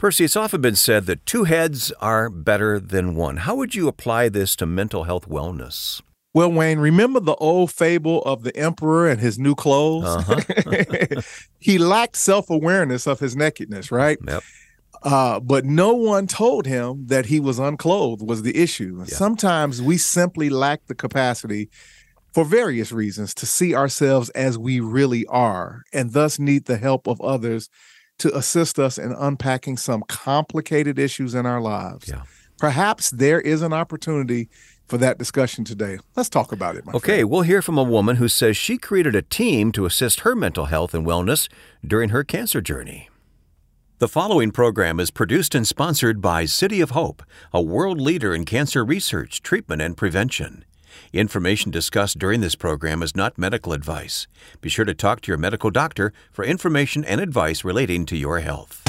Percy, it's often been said that two heads are better than one. How would you apply this to mental health wellness? Well, Wayne, remember the old fable of the emperor and his new clothes? Uh-huh. he lacked self awareness of his nakedness, right? Yep. Uh, but no one told him that he was unclothed was the issue. Yeah. Sometimes we simply lack the capacity for various reasons to see ourselves as we really are and thus need the help of others to assist us in unpacking some complicated issues in our lives. Yeah. Perhaps there is an opportunity for that discussion today. Let's talk about it. okay, friend. we'll hear from a woman who says she created a team to assist her mental health and wellness during her cancer journey. The following program is produced and sponsored by City of Hope, a world leader in cancer research, treatment, and prevention. Information discussed during this program is not medical advice. Be sure to talk to your medical doctor for information and advice relating to your health.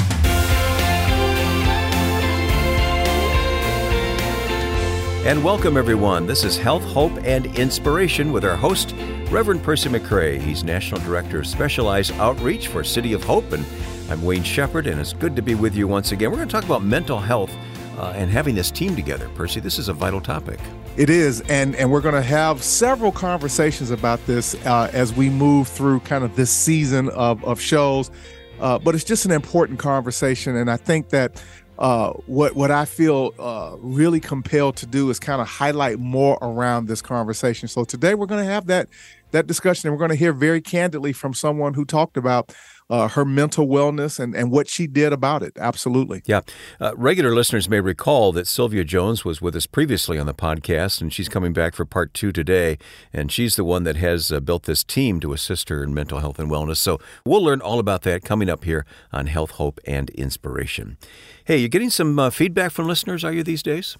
And welcome, everyone. This is Health, Hope, and Inspiration with our host, Reverend Percy McCray. He's National Director of Specialized Outreach for City of Hope, and I'm Wayne Shepherd, and it's good to be with you once again. We're going to talk about mental health uh, and having this team together. Percy, this is a vital topic. It is, and and we're going to have several conversations about this uh, as we move through kind of this season of of shows. Uh, but it's just an important conversation, and I think that uh, what what I feel uh, really compelled to do is kind of highlight more around this conversation. So today we're going to have that that discussion, and we're going to hear very candidly from someone who talked about uh, her mental wellness and, and what she did about it. Absolutely. Yeah. Uh, regular listeners may recall that Sylvia Jones was with us previously on the podcast, and she's coming back for part two today. And she's the one that has uh, built this team to assist her in mental health and wellness. So we'll learn all about that coming up here on Health, Hope, and Inspiration. Hey, you're getting some uh, feedback from listeners, are you, these days?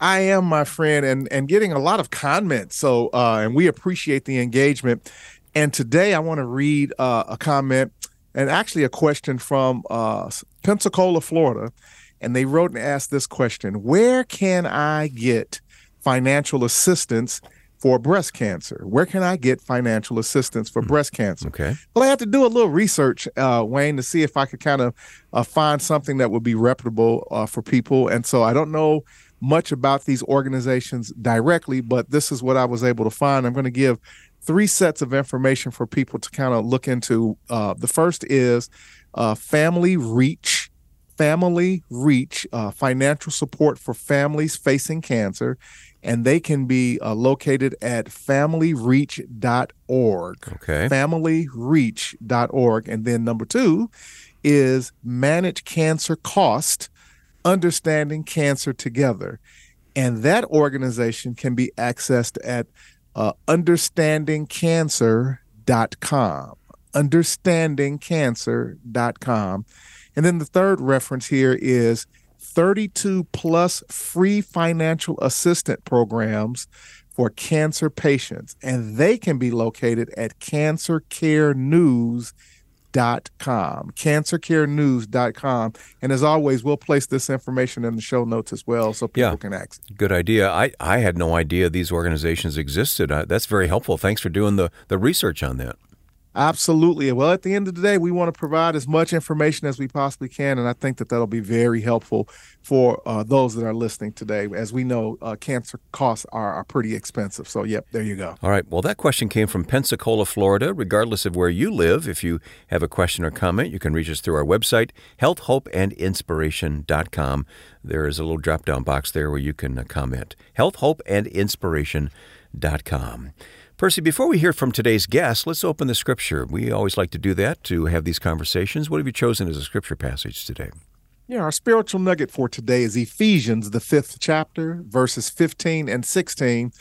I am, my friend, and and getting a lot of comments. So, uh, and we appreciate the engagement. And today, I want to read uh, a comment and actually a question from uh, Pensacola, Florida. And they wrote and asked this question Where can I get financial assistance for breast cancer? Where can I get financial assistance for mm. breast cancer? Okay. Well, I had to do a little research, uh, Wayne, to see if I could kind of uh, find something that would be reputable uh, for people. And so I don't know much about these organizations directly, but this is what I was able to find. I'm going to give three sets of information for people to kind of look into. Uh, the first is uh, Family Reach, Family Reach, uh, financial support for families facing cancer. And they can be uh, located at familyreach.org. Okay. Familyreach.org. And then number two is Manage Cancer Cost, Understanding Cancer Together. And that organization can be accessed at uh, understandingcancer.com. Understandingcancer.com. And then the third reference here is 32 plus free financial assistance programs for cancer patients. And they can be located at cancercarenews.com cancercarenews.com cancercarenews.com and as always we'll place this information in the show notes as well so people yeah, can access good idea. I i had no idea these organizations existed. Uh, that's very helpful. Thanks for doing the the research on that Absolutely. Well, at the end of the day, we want to provide as much information as we possibly can, and I think that that'll be very helpful for uh, those that are listening today. As we know, uh, cancer costs are, are pretty expensive. So, yep, there you go. All right. Well, that question came from Pensacola, Florida. Regardless of where you live, if you have a question or comment, you can reach us through our website, healthhopeandinspiration.com. There is a little drop down box there where you can uh, comment. Healthhopeandinspiration.com. Percy, before we hear from today's guest, let's open the scripture. We always like to do that to have these conversations. What have you chosen as a scripture passage today? Yeah, our spiritual nugget for today is Ephesians, the fifth chapter, verses 15 and 16.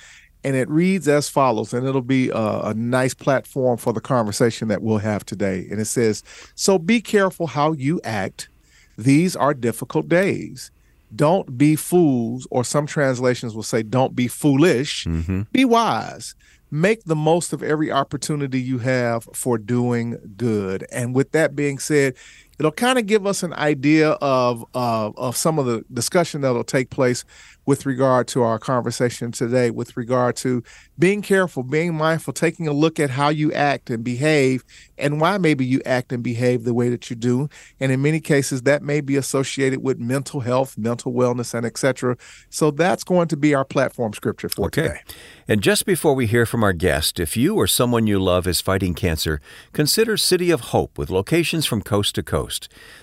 And it reads as follows, and it'll be a, a, nice platform for the conversation that we'll have today. And it says, So be careful how you act. These are difficult days. Don't be fools, or some translations will say, Don't be foolish. Mm-hmm. Be wise make the most of every opportunity you have for doing good. And with that being said, it'll kind of give us an idea of uh, of some of the discussion that'll take place with regard to our conversation today, with regard to being careful, being mindful, taking a look at how you act and behave and why maybe you act and behave the way that you do. And in many cases, that may be associated with mental health, mental wellness, and etc. So that's going to be our platform scripture for okay. today. And just before we hear from our guest, if you or someone you love is fighting cancer, consider City of Hope with locations from coast to coast.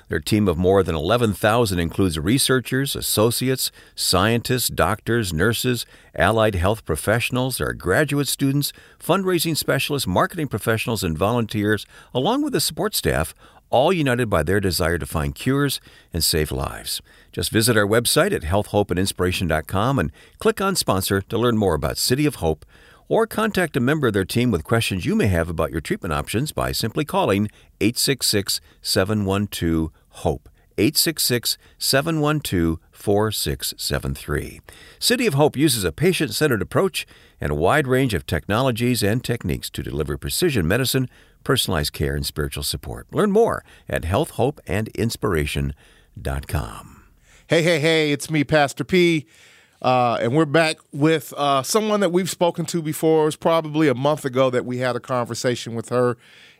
Their team of more than 11,000 includes researchers, associates, scientists, doctors, nurses, allied health professionals, our graduate students, fundraising specialists, marketing professionals, and volunteers, along with the support staff, all united by their desire to find cures and save lives. Just visit our website at healthhopeandinspiration.com and click on sponsor to learn more about City of Hope or contact a member of their team with questions you may have about your treatment options by simply calling 866 712 HOPE. 866 712 4673. City of Hope uses a patient centered approach and a wide range of technologies and techniques to deliver precision medicine personalized care, and spiritual support. Learn more at healthhopeandinspiration.com. Hey, hey, hey, it's me, Pastor P. Uh, and we're back with uh, someone that we've spoken to before. It was probably a month ago that we had a conversation with her.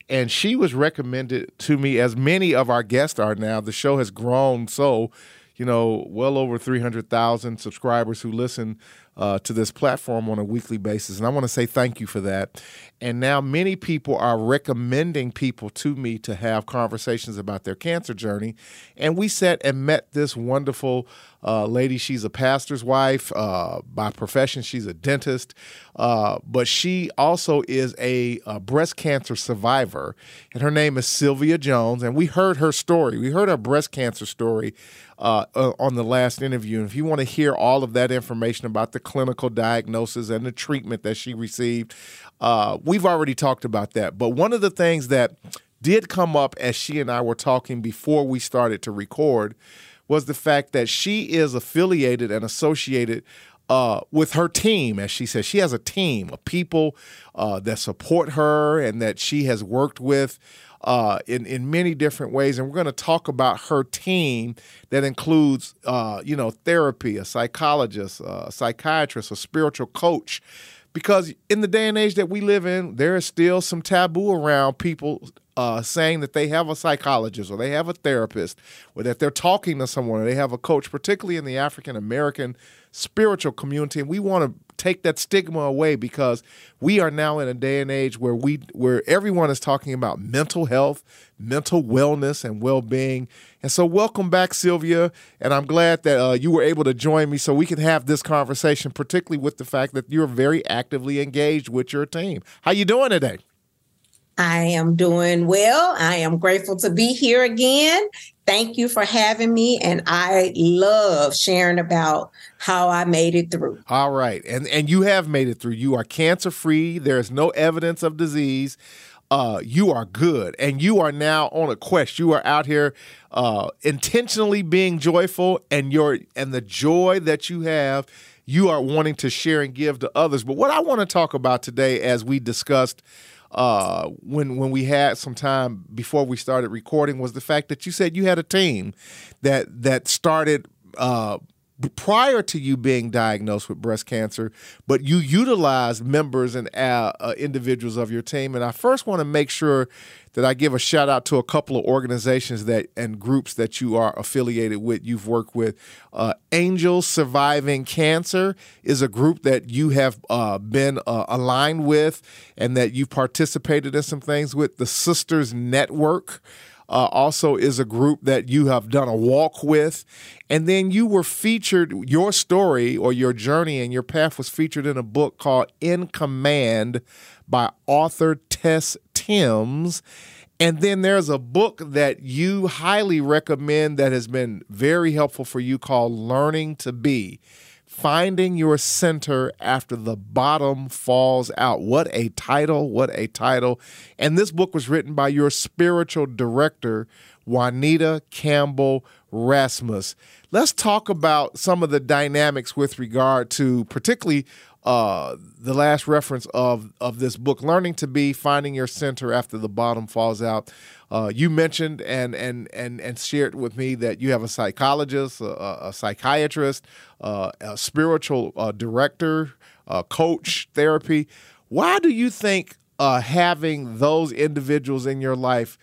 And she was recommended to me, as many of our guests are now. The show has grown so, you know, well over 300,000 subscribers who listen uh, to this platform on a weekly basis. And I want to say thank you for that. And now many people are recommending people to me to have conversations about their cancer journey. And we sat and met this wonderful uh, lady. She's a pastor's wife. Uh, by profession, she's a dentist. Uh, but she also is a, a, breast cancer survivor. And her name is Sylvia Jones. And we heard her story. We heard her breast cancer story uh, uh, on the last interview. And if you want to hear all of that information about the clinical diagnosis and the treatment that she received, uh, we've already talked about that. But one of the things that did come up as she and I were talking before we started to record was the fact that she is affiliated and associated uh, with her team, as she says. She has a team of people uh, that support her and that she has worked with uh, in in many different ways, and we're going to talk about her team that includes, uh, you know, therapy, a psychologist, a psychiatrist, a spiritual coach. Because in the day and age that we live in, there is still some taboo around people uh, saying that they have a psychologist or they have a therapist or that they're talking to someone or they have a coach, particularly in the African American spiritual community. And we want to take that stigma away because we are now in a day and age where we where everyone is talking about mental health, mental wellness, and well-being. And so, welcome back, Sylvia. And I'm glad that uh, you were able to join me so we can have this conversation, particularly with the fact that you're very actively engaged with your team. How you doing today? I am doing well. I am grateful to be here again. Thank you for having me. And I love sharing about how I made it through. All right. And and you have made it through. You are cancer free. There is no evidence of disease. Uh, you are good and you are now on a quest you are out here uh, intentionally being joyful and your and the joy that you have you are wanting to share and give to others but what i want to talk about today as we discussed uh, when when we had some time before we started recording was the fact that you said you had a team that that started uh, prior to you being diagnosed with breast cancer, but you utilized members and uh, uh, individuals of your team. And I first want to make sure that I give a shout out to a couple of organizations that and groups that you are affiliated with. You've worked with uh, Angels Surviving Cancer is a group that you have uh, been uh, aligned with and that you've participated in some things with. The Sisters Network uh, also is a group that you have done a walk with. And then you were featured, your story or your journey and your path was featured in a book called In Command by author Tess Timms. And then there's a book that you highly recommend that has been very helpful for you called Learning to Be. Finding Your Center After the Bottom Falls Out. What a title! What a title. And this book was written by your spiritual director, Juanita Campbell Rasmus. Let's talk about some of the dynamics with regard to, particularly uh, the last reference of of this book, learning to be, finding your center after the bottom falls out. Uh, you mentioned and and and and shared with me that you have a psychologist, a, a psychiatrist, uh, a spiritual uh, director, a coach, therapy. Why do you think uh, having those individuals in your life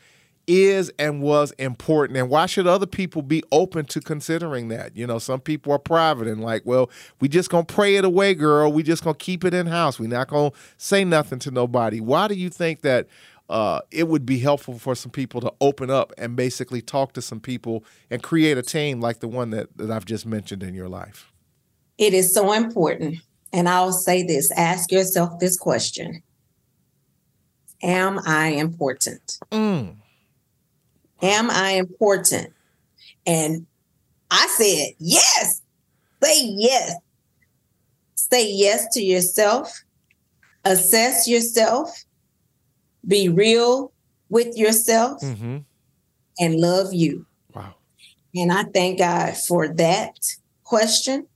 is and was important and why should other people be open to considering that? You know some people are private and like well we just gonna pray it away girl. We just gonna keep it in house we not gonna say nothing to nobody. Why do you think that uh, it would be helpful for some people to open up and basically talk to some people and create a team like the one that, that i've just mentioned in your life? It is so important and i'll say this ask yourself this question. Am I important? Mm. Am I important? And I said, yes. Say yes. Say yes to yourself. Assess yourself. Be real with yourself mm-hmm. and love you. Wow. And I thank God for that question.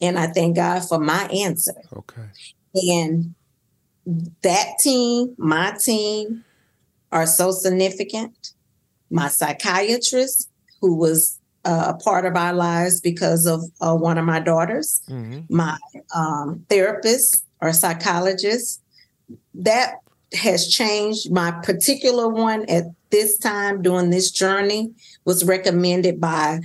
And I thank God for my answer. Okay. And that team, my team, are so significant. My psychiatrist, who was uh, a part of our lives because of uh, one of my daughters, mm-hmm. my um, therapist or psychologist, that has changed. My particular one at this time during this journey was recommended by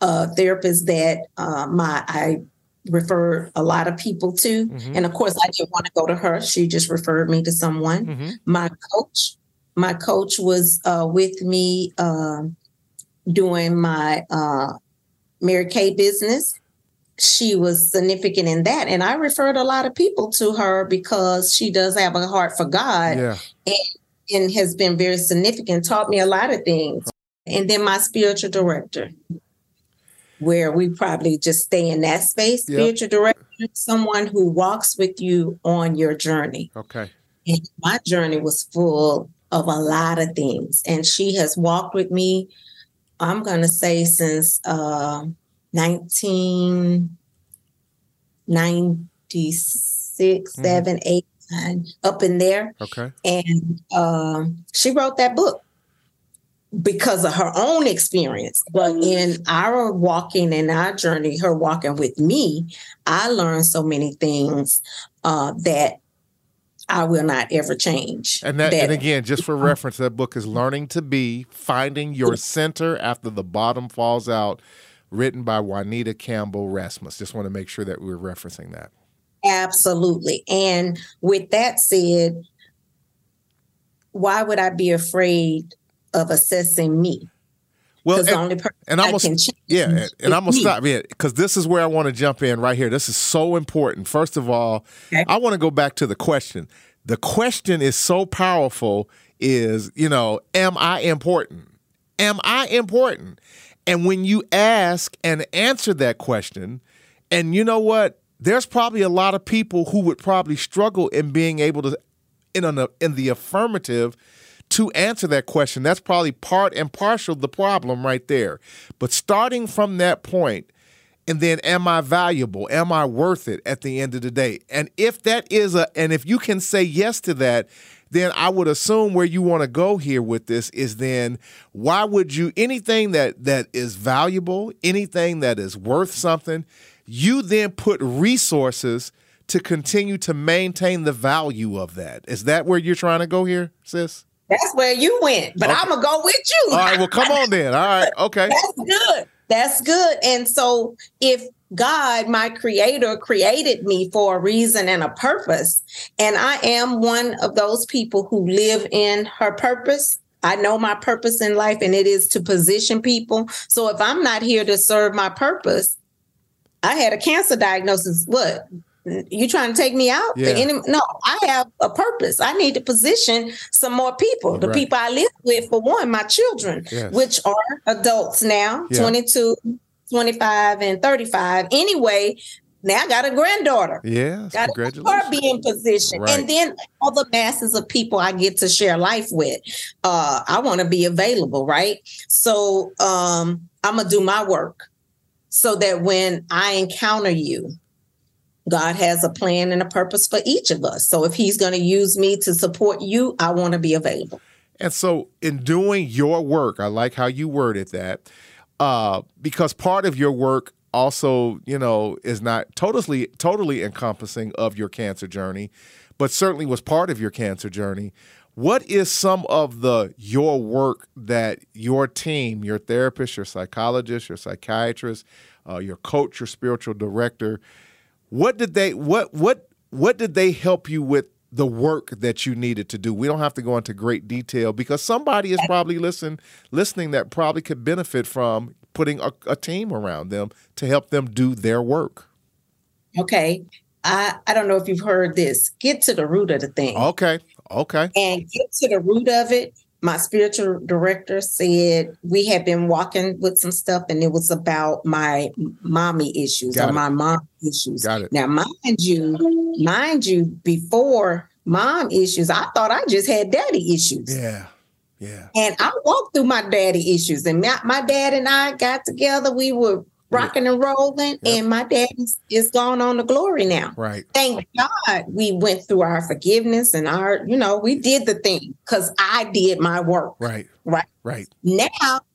a therapist that uh, my I refer a lot of people to. Mm-hmm. And of course, I didn't want to go to her. She just referred me to someone. Mm-hmm. My coach, my coach was uh, with me uh, doing my uh, Mary Kay business. She was significant in that. And I referred a lot of people to her because she does have a heart for God yeah. and, and has been very significant, taught me a lot of things. And then my spiritual director, where we probably just stay in that space. Yep. Spiritual director, someone who walks with you on your journey. Okay. And my journey was full of a lot of things. And she has walked with me, I'm going to say, since uh, 1996, mm-hmm. 7, 8, 9, up in there. Okay. And um, she wrote that book because of her own experience. But in our walking and our journey, her walking with me, I learned so many things uh, that I will not ever change. And that, that, and again, just for reference, that book is Learning to Be, Finding Your Center After the Bottom Falls Out, written by Juanita Campbell Rasmus. Just want to make sure that we're referencing that. Absolutely. And with that said, why would I be afraid of assessing me. Well, and, and I'm gonna, yeah, and, and I'm gonna me. stop here because this is where I want to jump in right here. This is so important. First of all, okay. I want to go back to the question. The question is so powerful. Is you know, am I important? Am I important? And when you ask and answer that question, and you know what, there's probably a lot of people who would probably struggle in being able to, in an, in the affirmative to answer that question. That's probably part and partial the problem right there. But starting from that point, and then am I valuable? Am I worth it at the end of the day? And if that is a, and if you can say yes to that, then I would assume where you want to go here with this is then why would you anything that that is valuable, anything that is worth something, you then put resources to continue to maintain the value of that. Is that where you're trying to go here, sis? That's where you went, but okay. I'm gonna go with you. All right, well, come on then. All right, okay. That's good. That's good. And so, if God, my creator, created me for a reason and a purpose, and I am one of those people who live in her purpose. I know my purpose in life, and it is to position people. So, if I'm not here to serve my purpose, I had a cancer diagnosis. What you trying to take me out? Yeah. Enemy, no, I have a purpose. I need to position some more people. The right. people I live with, for one, my children, yes. which are adults now, yeah. 22, 25, and 35. Anyway, now I got a granddaughter. Yeah, got congratulations. be in position, right. and then all the masses of people I get to share life with. Uh, I want to be available, right? So um, I'm gonna do my work so that when I encounter you, God has a plan and a purpose for each of us. So if He's going to use me to support you, I want to be available. And so, in doing your work, I like how you worded that, uh, because part of your work also, you know, is not totally totally encompassing of your cancer journey, but certainly was part of your cancer journey. What is some of the your work that your team, your therapist, your psychologist, your psychiatrist, uh, your coach, your spiritual director, what did they what what what did they help you with the work that you needed to do. We don't have to go into great detail because somebody is probably listen, listening that probably could benefit from putting a, a, team around them to help them do their work. Okay. I, I don't know if you've heard this. Get to the root of the thing. Okay. Okay. And get to the root of it. My spiritual director said we had been walking with some stuff and it was about my mommy issues Got or it. my mom issues. Got it. Now, mind you, mind you, before mom issues, I thought I just had daddy issues. Yeah. Yeah. And I walked through my daddy issues. And my, my dad and I got together. We were rocking and rolling, yep. and my dad is, is gone on to glory now. Right. Thank God we went through our forgiveness and our, you know, we did the thing because I did my work. Right. Right. Right. Now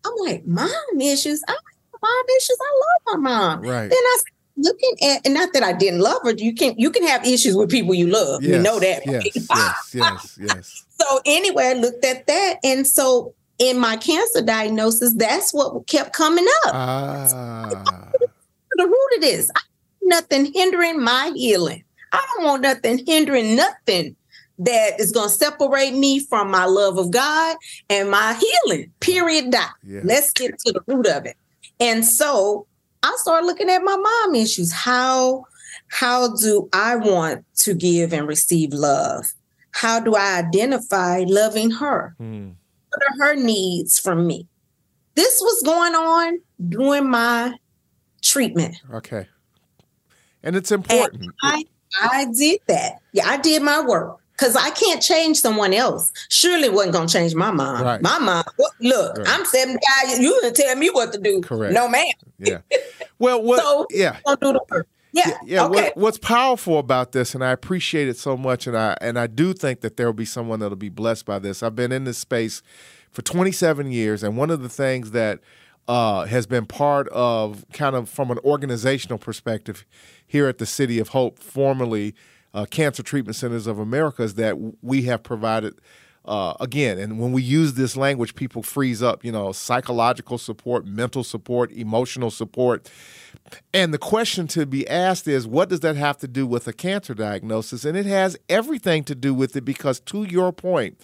I'm like, mom issues. I mom issues. I love my mom. Right. Then I looking at and not that I didn't love her. You can you can have issues with people you love. Yes, you know that. Yes, yes, yes, yes. So anyway, I looked at that. And so in my cancer diagnosis, that's what kept coming up. Ah. the root of this. nothing hindering my healing. I don't want nothing hindering nothing that is going to separate me from my love of God and my healing. Period. Dot. Yeah. Let's get to the root of it. And so I started looking at my mom issues. How how do I want to give and receive love? How do I identify loving her? Mm. What are her needs from me? This was going on during my treatment. Okay. And it's important. And I, I did that. Yeah, I did my work because I can't change someone else. Surely wasn't going to change my mom. Right. My mom, look, right. I'm 75. You to tell me what to do. Correct. No, ma'am. Yeah. Well, what, so, yeah. do the work. Yeah. Yeah. Okay. What, what's powerful about this, and I appreciate it so much, and I and I do think that there will be someone that'll be blessed by this. I've been in this space for 27 years, and one of the things that uh, has been part of kind of from an organizational perspective here at the City of Hope, formerly uh, Cancer Treatment Centers of America, is that we have provided. Uh, again, and when we use this language, people freeze up, you know, psychological support, mental support, emotional support. And the question to be asked is, what does that have to do with a cancer diagnosis? And it has everything to do with it because, to your point,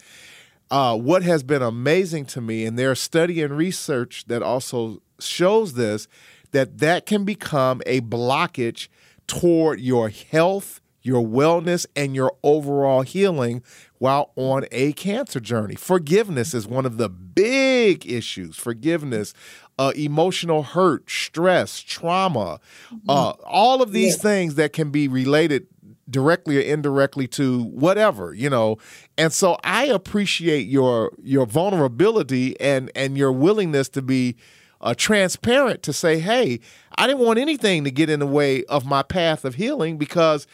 uh, what has been amazing to me, and there's study and research that also shows this, that that can become a blockage toward your health, your wellness, and your overall healing while on a cancer journey. Forgiveness is one of the big issues. Forgiveness, uh, emotional hurt, stress, trauma, uh, all of these yeah. things that can be related directly or indirectly to whatever you know and so i appreciate your your vulnerability and and your willingness to be uh, transparent to say hey i didn't want anything to get in the way of my path of healing because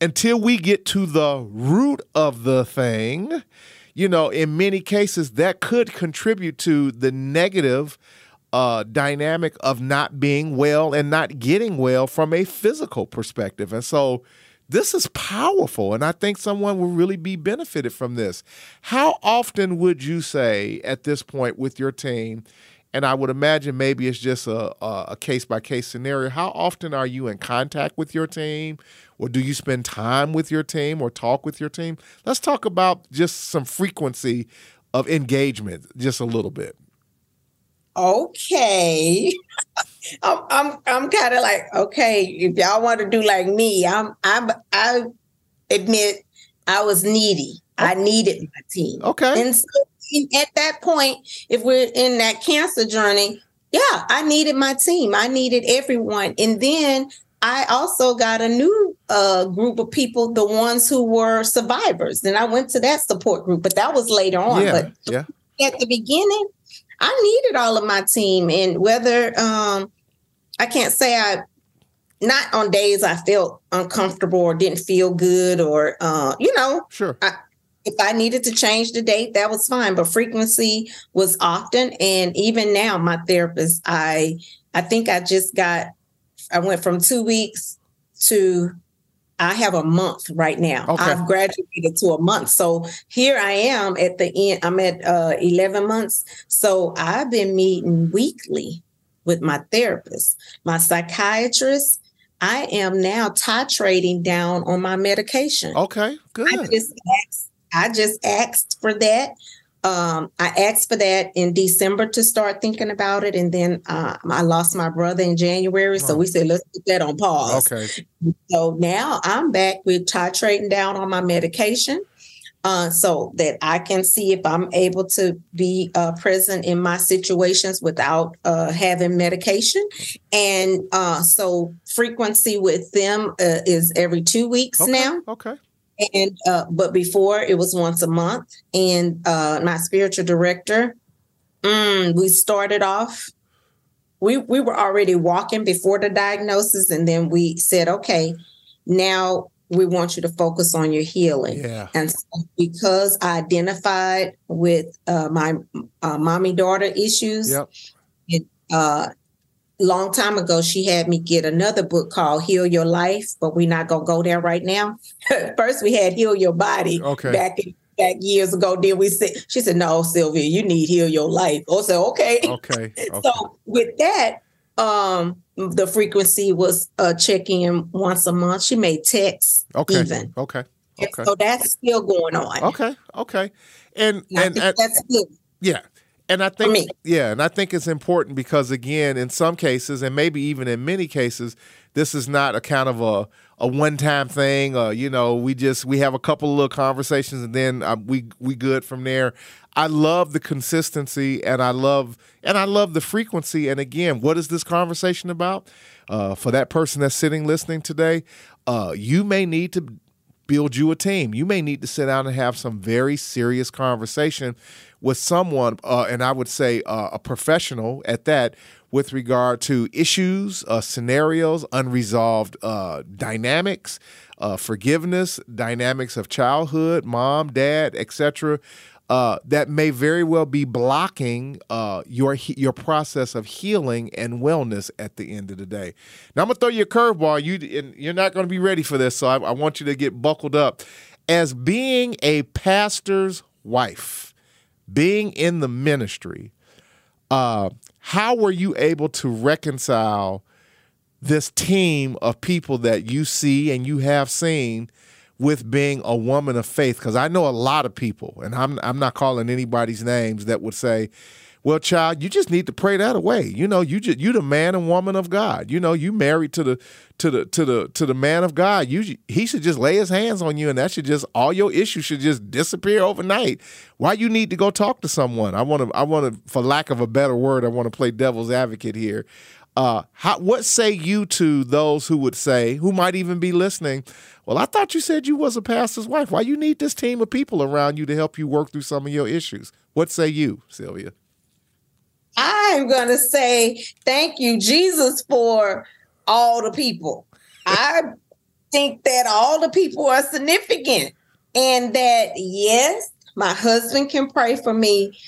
until we get to the root of the thing you know in many cases that could contribute to the negative uh, dynamic of not being well and not getting well from a physical perspective and so this is powerful, and I think someone will really be benefited from this. How often would you say at this point with your team? And I would imagine maybe it's just a, a case by case scenario. How often are you in contact with your team? Or do you spend time with your team or talk with your team? Let's talk about just some frequency of engagement, just a little bit. Okay. I'm I'm I'm kind of like, okay, if y'all want to do like me, I'm I'm I admit I was needy. Oh. I needed my team. Okay. And so at that point, if we're in that cancer journey, yeah, I needed my team. I needed everyone. And then I also got a new uh, group of people, the ones who were survivors. Then I went to that support group, but that was later on. Yeah, but yeah. at the beginning, I needed all of my team, and whether um, I can't say I not on days I felt uncomfortable or didn't feel good or uh, you know, sure. I, if I needed to change the date, that was fine. But frequency was often, and even now, my therapist, I I think I just got, I went from two weeks to I have a month right now. Okay. I've graduated to a month. So here I am at the end. I'm at uh, 11 months. So I've been meeting weekly with my therapist, my psychiatrist. I am now titrating down on my medication. Okay, good. I just asked, I just asked for that. Um, I asked for that in December to start thinking about it, and then uh, I lost my brother in January, so Oh. we said let's put that on pause. Okay. So now I'm back with titrating down on my medication, uh, so that I can see if I'm able to be uh, present in my situations without uh, having medication. And uh, so frequency with them uh, is every two weeks Okay. now Okay. And uh, but before it was once a month and uh my spiritual director mm, we started off we we were already walking before the diagnosis and then we said okay now we want you to focus on your healing Yeah. and so because i identified with uh, my uh, mommy daughter issues Yep. it uh long time ago she had me get another book called heal your life but we're not gonna go there right now first we had heal your body Okay. back in, back years ago then we said she said no sylvia you need heal your life i said okay Okay. okay. so with that um the frequency was uh check in once a month she made texts Okay. even Okay. And so that's still going on Okay. Okay. And And I think and that's good yeah. And I think yeah, and I think it's important because again, in some cases, and maybe even in many cases, this is not a kind of a a one time thing. Or you know, we just we have a couple of little conversations and then uh, we we good from there. I love the consistency and I love and I love the frequency. And again, what is this conversation about? Uh, for that person that's sitting listening today, uh, you may need to build you a team. You may need to sit down and have some very serious conversation with someone, uh, and I would say uh, a professional at that, with regard to issues, uh, scenarios, unresolved uh, dynamics, uh, forgiveness, dynamics of childhood, mom, dad, etc. Uh, that may very well be blocking uh, your your process of healing and wellness at the end of the day. Now I'm gonna throw you a curveball. You you're not gonna be ready for this, so I, I want you to get buckled up. As being a pastor's wife, being in the ministry, uh, how were you able to reconcile this team of people that you see and you have seen with being a woman of faith? Because I know a lot of people, and I'm I'm not calling anybody's names that would say, "Well, child, you just need to pray that away." You know, you just you the man and woman of God. You know, you married to the to the to the to the man of God. You he should just lay his hands on you, and that should just all your issues should just disappear overnight. Why you need to go talk to someone? I want to I want to, for lack of a better word, I want to play devil's advocate here. Uh, how, what say you to those who would say, who might even be listening? Well, I thought you said you was a pastor's wife. Why you need this team of people around you to help you work through some of your issues? What say you, Sylvia? I'm going to say thank you, Jesus, for all the people. I think that all the people are significant and that, yes, my husband can pray for me.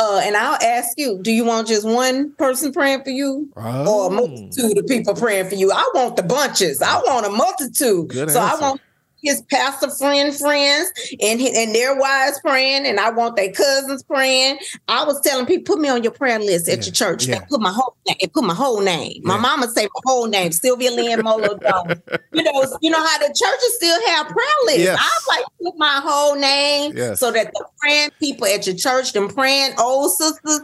Uh, and I'll ask you, do you want just one person praying for you or a Oh, multitude of people praying for you? I want the bunches. I want a multitude. Good so answer. I want his pastor friend friends and hi- and their wives praying, and I want their cousins praying. I was telling people, put me on your prayer list at Yeah, your church. yeah. Put my whole name. Put my whole name. My Yeah. mama say my whole name, Sylvia Lynn Molo Jones. you know, you know how the churches still have prayer lists. Yes. I like put my whole name Yes. so that the praying people at your church, them praying old sisters,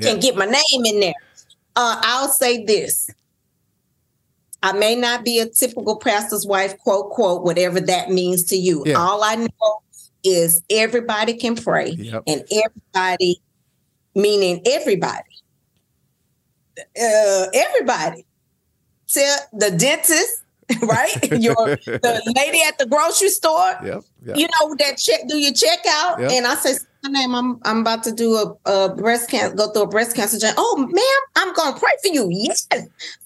can get my name in there. Uh, I'll say this. I may not be a typical pastor's wife, quote, quote, whatever that means to you. Yeah. All I know is everybody can pray Yep. and everybody, meaning everybody, uh, everybody. Tell the dentist, right? Your the lady at the grocery store, Yep. Yep. you know that check do your checkout Yep. and i say my name. I'm I'm about to do a, a breast cancer, go through a breast cancer journey. Oh, ma'am, I'm gonna pray for you. Yes.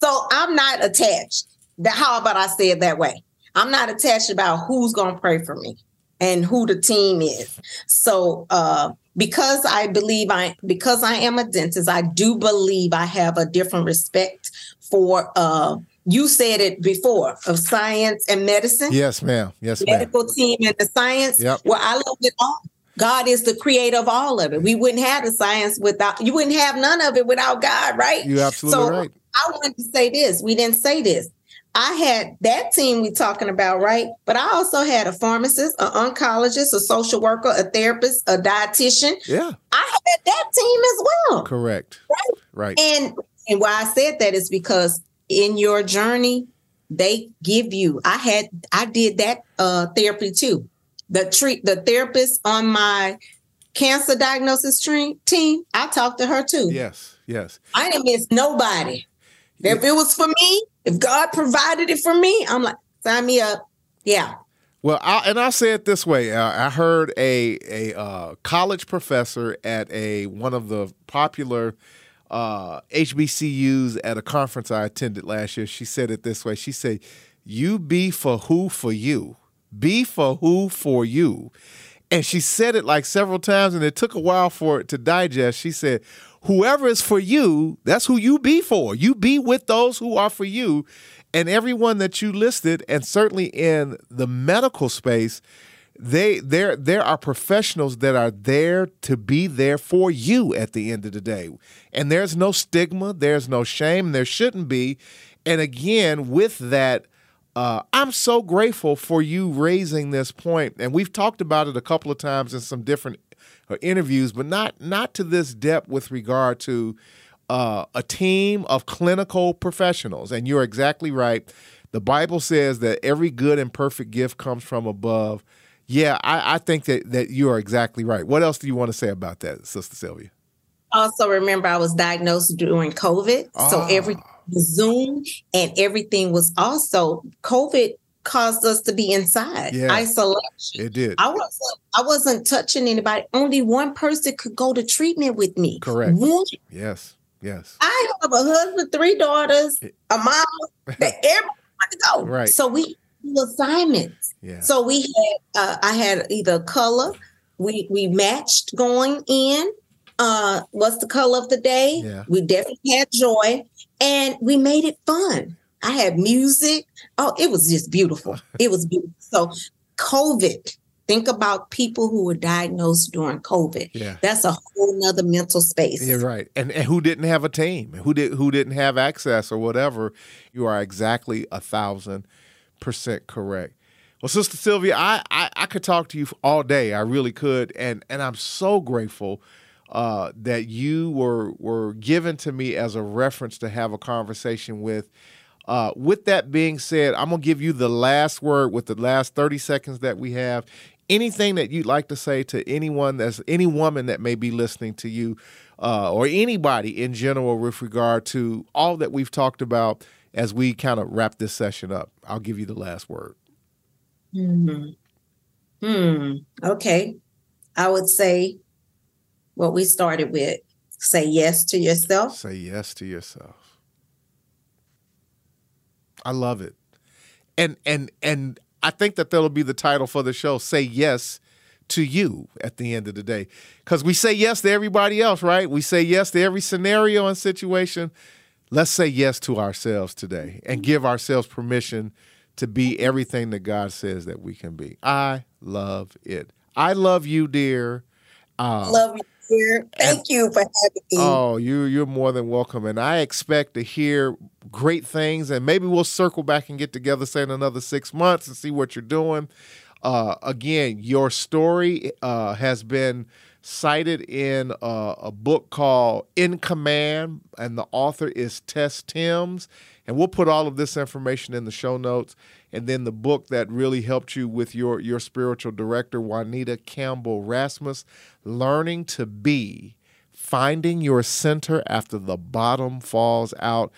So I'm not attached. That how about I say it that way? I'm not attached about who's gonna pray for me and who the team is. So uh because I believe I because I am a dentist, I do believe I have a different respect for uh you said it before of science and medicine. Yes, ma'am. Yes, medical ma'am. team and the science. Yep. Well, I love it all. God is the creator of all of it. We wouldn't have the science without you wouldn't have none of it without God, right? You're absolutely so right. I wanted to say this. We didn't say this. I had that team we talking about, right? But I also had a pharmacist, an oncologist, a social worker, a therapist, a dietitian. Yeah. I had that team as well. Correct. Right. Right. And and why I said that is because in your journey, they give you. I had I did that uh therapy too. The treat the therapist on my cancer diagnosis team, I talked to her too. yes. Yes. I didn't miss nobody. If it was for me, if God provided it for me, I'm like, sign me up. Yeah. Well, I, and I'll say it this way: uh, I heard a a uh, college professor at a one of the popular uh, HBCUs at a conference I attended last year. She said it this way: She said, "You be for who for you, be for who for you," and she said it like several times, and it took a while for it to digest. She said, "Whoever is for you, that's who you be for. You be with those who are for you." and everyone that you listed, and certainly in the medical space, they there there are professionals that are there to be there for you at the end of the day. And there's no stigma, there's no shame, there shouldn't be. And again, with that, uh, I'm so grateful for you raising this point, and we've talked about it a couple of times in some different uh, interviews, but not not to this depth with regard to uh, a team of clinical professionals. And you're exactly right. The Bible says that every good and perfect gift comes from above. Yeah, I, I think that, that you are exactly right. What else do you want to say about that, Sister Sylvia? Also, remember, I was diagnosed during COVID. So Ah. every Zoom and everything was also COVID caused us to be inside Yeah. isolation. It did. I wasn't I wasn't touching anybody. Only one person could go to treatment with me. Correct. One. Yes, yes. I have a husband, three daughters, a mom, that everyone to go. Right. So we do assignments. Yeah. So we had uh, I had either color, we we matched going in. Uh what's the color of the day? Yeah. We definitely had joy and we made it fun. I had music. Oh, it was just beautiful. It was beautiful. So COVID, think about people who were diagnosed during COVID. Yeah. That's a whole nother mental space. Yeah, right. And, and who didn't have a team? Who did who didn't have access or whatever? You are exactly a thousand percent correct. Well, Sister Sylvia, I, I I could talk to you all day. I really could, and and I'm so grateful uh, that you were were given to me as a reference to have a conversation with. Uh, with that being said, I'm gonna give you the last word with the last 30 seconds that we have. Anything that you'd like to say to anyone that's any woman that may be listening to you, uh, or anybody in general with regard to all that we've talked about as we kind of wrap this session up. I'll give you the last word. Hmm. Hmm. Okay. I would say what we started with say yes to yourself. Say yes to yourself. I love it. And and and I think that that'll be the title for the show. Say yes to you at the end of the day. Cuz we say yes to everybody else, right? We say yes to every scenario and situation. Let's say yes to ourselves today and give ourselves permission to be everything that God says that we can be. I love it. I love you, dear. Uh, Love you, Thank you for having me. Oh, you you're more than welcome, and I expect to hear great things, and maybe we'll circle back and get together, say in another six months, and see what you're doing. Uh, again, your story uh, has been cited in uh, a book called In Command, and the author is Tess Timms. And we'll put all of this information in the show notes. And then the book that really helped you with your, your spiritual director, Juanita Campbell Rasmus, Learning to Be, Finding Your Center After the Bottom Falls Out.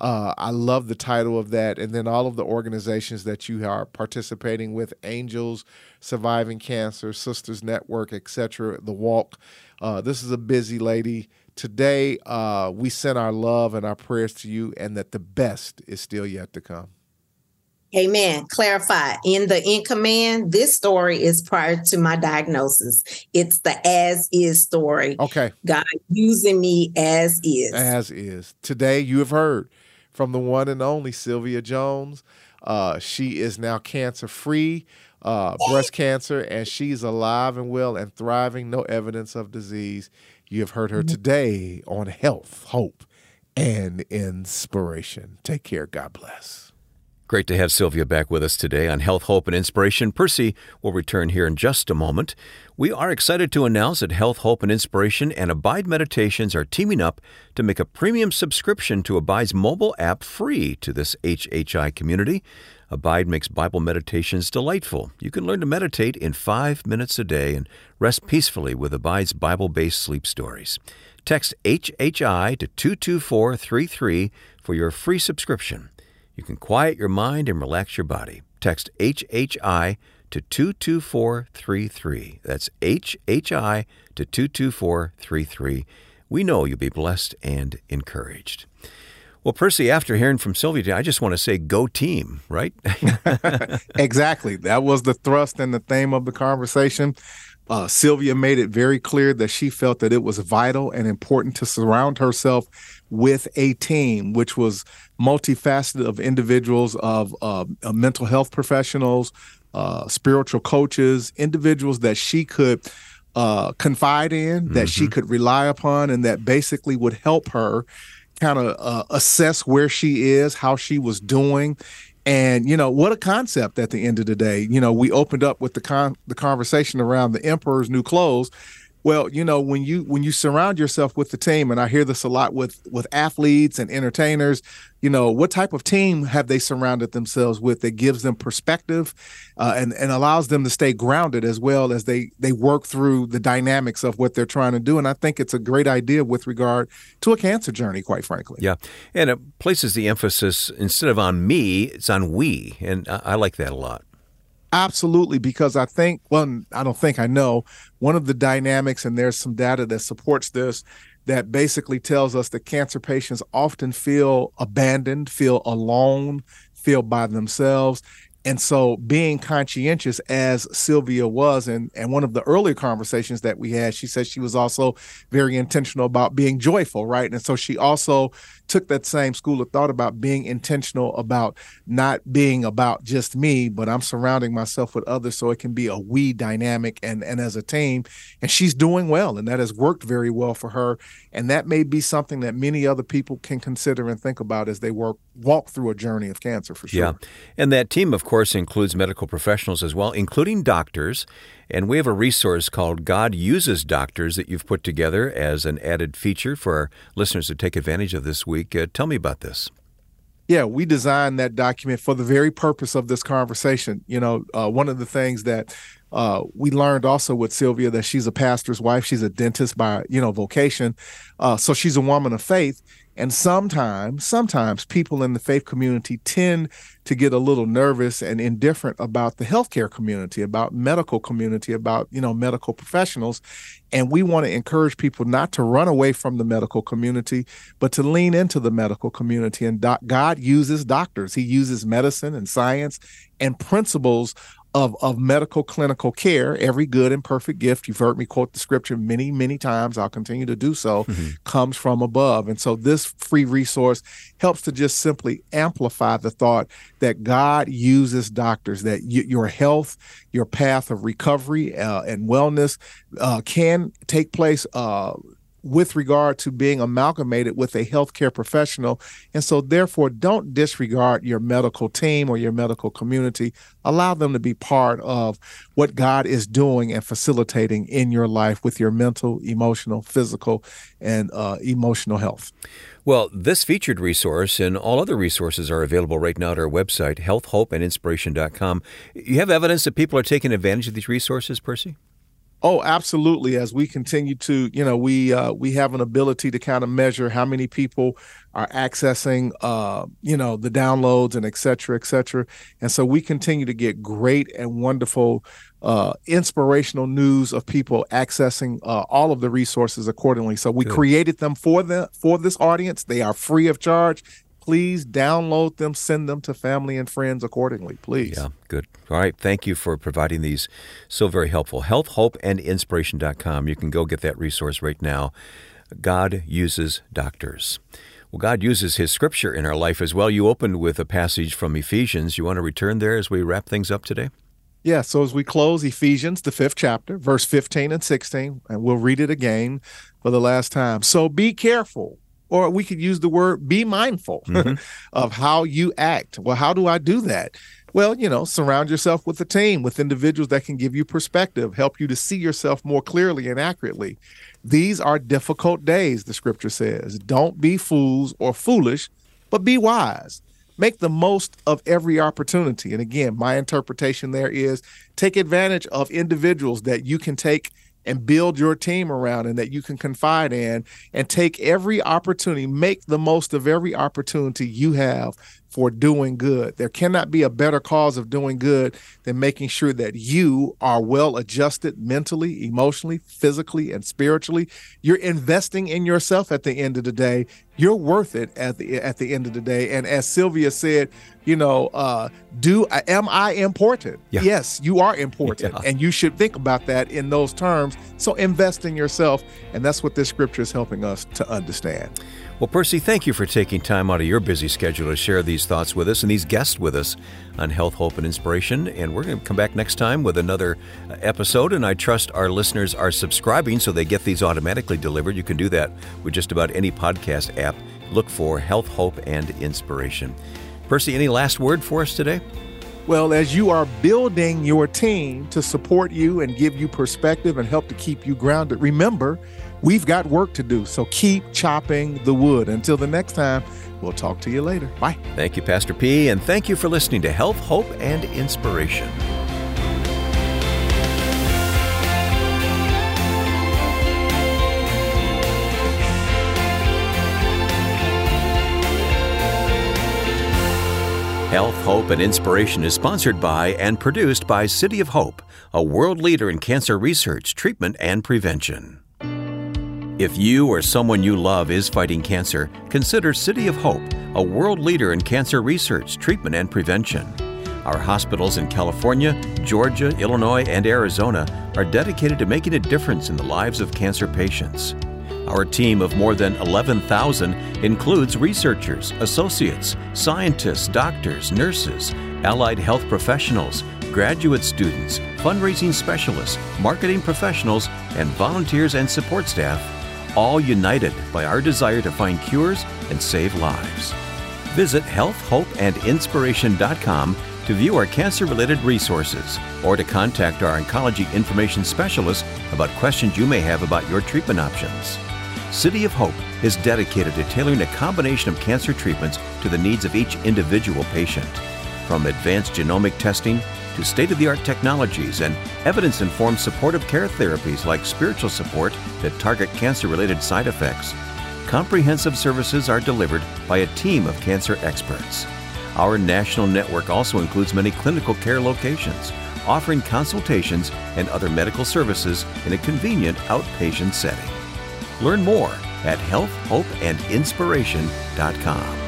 Uh, I love the title of that. And then all of the organizations that you are participating with Angels, Surviving Cancer, Sisters Network, etc., The Walk. Uh, this is a busy lady. Today, uh, we send our love and our prayers to you, and that the best is still yet to come. Amen. Clarify in the in command, this story is prior to my diagnosis. It's the as is story. Okay. God using me as is. As is. Today, you have heard from the one and only Sylvia Jones. Uh, she is now cancer free, uh, breast cancer, and she's alive and well and thriving. No evidence of disease. You have heard her mm-hmm. today on health, hope, and inspiration. Take care. God bless. Great to have Sylvia back with us today on Health, Hope, and Inspiration. Percy will return here in just a moment. We are excited to announce that Health, Hope, and Inspiration and Abide Meditations are teaming up to make a premium subscription to Abide's mobile app free to this HHI community. Abide makes Bible meditations delightful. You can learn to meditate in five minutes a day and rest peacefully with Abide's Bible based sleep stories. Text HHI to 22433 for your free subscription. You can quiet your mind and relax your body. Text HHI to 22433. That's HHI to 22433. We know you'll be blessed and encouraged. Well, Percy, after hearing from Sylvia, I just want to say go team, right? exactly. That was the thrust and the theme of the conversation. Uh, Sylvia made it very clear that she felt that it was vital and important to surround herself with a team, which was multifaceted of individuals, of uh, uh, mental health professionals, uh, spiritual coaches, individuals that she could uh, confide in, that mm-hmm. she could rely upon, and that basically would help her kind of uh, assess where she is, how she was doing, and you know what a concept at the end of the day. You know, we opened up with the con- the conversation around the emperor's new clothes. Well, you know, when you when you surround yourself with the team, and I hear this a lot with with athletes and entertainers, you know, what type of team have they surrounded themselves with that gives them perspective uh, and and allows them to stay grounded as well as they they work through the dynamics of what they're trying to do. And I think it's a great idea with regard to a cancer journey, quite frankly. Yeah, and it places the emphasis instead of on me, it's on we, and I, I like that a lot. Absolutely, because I think, well, I don't think I know, one of the dynamics, and there's some data that supports this, that basically tells us that cancer patients often feel abandoned, feel alone, feel by themselves. And so being conscientious as Sylvia was, and, and one of the earlier conversations that we had, she said she was also very intentional about being joyful, right? And so she also took that same school of thought about being intentional about not being about just me, but I'm surrounding myself with others so it can be a we dynamic and, and as a team. And she's doing well, and that has worked very well for her. And that may be something that many other people can consider and think about as they work walk through a journey of cancer for sure. Yeah. And that team, of course, includes medical professionals as well, including doctors. And we have a resource called God Uses Doctors that you've put together as an added feature for our listeners to take advantage of this week. Uh, tell me about this. Yeah, we designed that document for the very purpose of this conversation. You know, uh, one of the things that uh, we learned also with Sylvia that she's a pastor's wife. She's a dentist by you know vocation, uh, so she's a woman of faith. And sometimes, sometimes people in the faith community tend to get a little nervous and indifferent about the healthcare community, about medical community, about you know medical professionals, and we want to encourage people not to run away from the medical community, but to lean into the medical community. And doc- God uses doctors; He uses medicine and science and principles of, of medical clinical care, every good and perfect gift, you've heard me quote the scripture many, many times, I'll continue to do so, mm-hmm. comes from above. And so this free resource helps to just simply amplify the thought that God uses doctors, that y- your health, your path of recovery uh, and wellness uh, can take place. Uh, with regard to being amalgamated with a healthcare professional. And so, therefore, don't disregard your medical team or your medical community. Allow them to be part of what God is doing and facilitating in your life with your mental, emotional, physical, and uh, emotional health. Well, this featured resource and all other resources are available right now at our website, healthhopeandinspiration.com. You have evidence that people are taking advantage of these resources, Percy? Oh, absolutely. As we continue to, you know, we uh, we have an ability to kind of measure how many people are accessing, uh, you know, the downloads and et cetera, et cetera. And so we continue to get great and wonderful, uh, inspirational news of people accessing uh, all of the resources accordingly. So we Good. created them for the for this audience. They are free of charge please download them, send them to family and friends accordingly, please. Yeah, good. All right. Thank you for providing these so very helpful. Health, Hope, and Inspiration.com. You can go get that resource right now. God uses doctors. Well, God uses His scripture in our life as well. You opened with a passage from Ephesians. You want to return there as we wrap things up today? Yeah, so as we close Ephesians, the fifth chapter, verse 15 and 16, and we'll read it again for the last time. So be careful or we could use the word be mindful mm-hmm. of how you act. Well, how do I do that? Well, you know, surround yourself with a team, with individuals that can give you perspective, help you to see yourself more clearly and accurately. These are difficult days, the scripture says. Don't be fools or foolish, but be wise. Make the most of every opportunity. And again, my interpretation there is take advantage of individuals that you can take and build your team around and that you can confide in and take every opportunity, make the most of every opportunity you have for doing good. There cannot be a better cause of doing good than making sure that you are well adjusted mentally, emotionally, physically, and spiritually. You're investing in yourself at the end of the day. You're worth it at the at the end of the day. And as Sylvia said, you know, uh, do am I important? Yeah. Yes, you are important, yeah. and you should think about that in those terms. So invest in yourself, and that's what this scripture is helping us to understand. Well, Percy, thank you for taking time out of your busy schedule to share these thoughts with us and these guests with us on Health, Hope, and Inspiration. And we're going to come back next time with another uh, episode. And I trust our listeners are subscribing so they get these automatically delivered. You can do that with just about any podcast app. Look for Health, Hope, and Inspiration. Percy, any last word for us today? Well, as you are building your team to support you and give you perspective and help to keep you grounded, remember, we've got work to do. So keep chopping the wood. Until the next time, we'll talk to you later. Bye. Thank you, Pastor P, and thank you for listening to Health, Hope, and Inspiration. Health, Hope, and Inspiration is sponsored by and produced by City of Hope, a world leader in cancer research, treatment, and prevention. If you or someone you love is fighting cancer, consider City of Hope, a world leader in cancer research, treatment, and prevention. Our hospitals in California, Georgia, Illinois, and Arizona are dedicated to making a difference in the lives of cancer patients. Our team of more than 11,000 includes researchers, associates, scientists, doctors, nurses, allied health professionals, graduate students, fundraising specialists, marketing professionals, and volunteers and support staff, all united by our desire to find cures and save lives. Visit healthhopeandinspiration.com to view our cancer related resources or to contact our oncology information specialist about questions you may have about your treatment options. City of Hope is dedicated to tailoring a combination of cancer treatments to the needs of each individual patient. From advanced genomic testing to state of the art technologies and evidence informed supportive care therapies like spiritual support that target cancer related side effects, comprehensive services are delivered by a team of cancer experts. Our national network also includes many clinical care locations, offering consultations and other medical services in a convenient outpatient setting. Learn more at healthhopeandinspiration.com.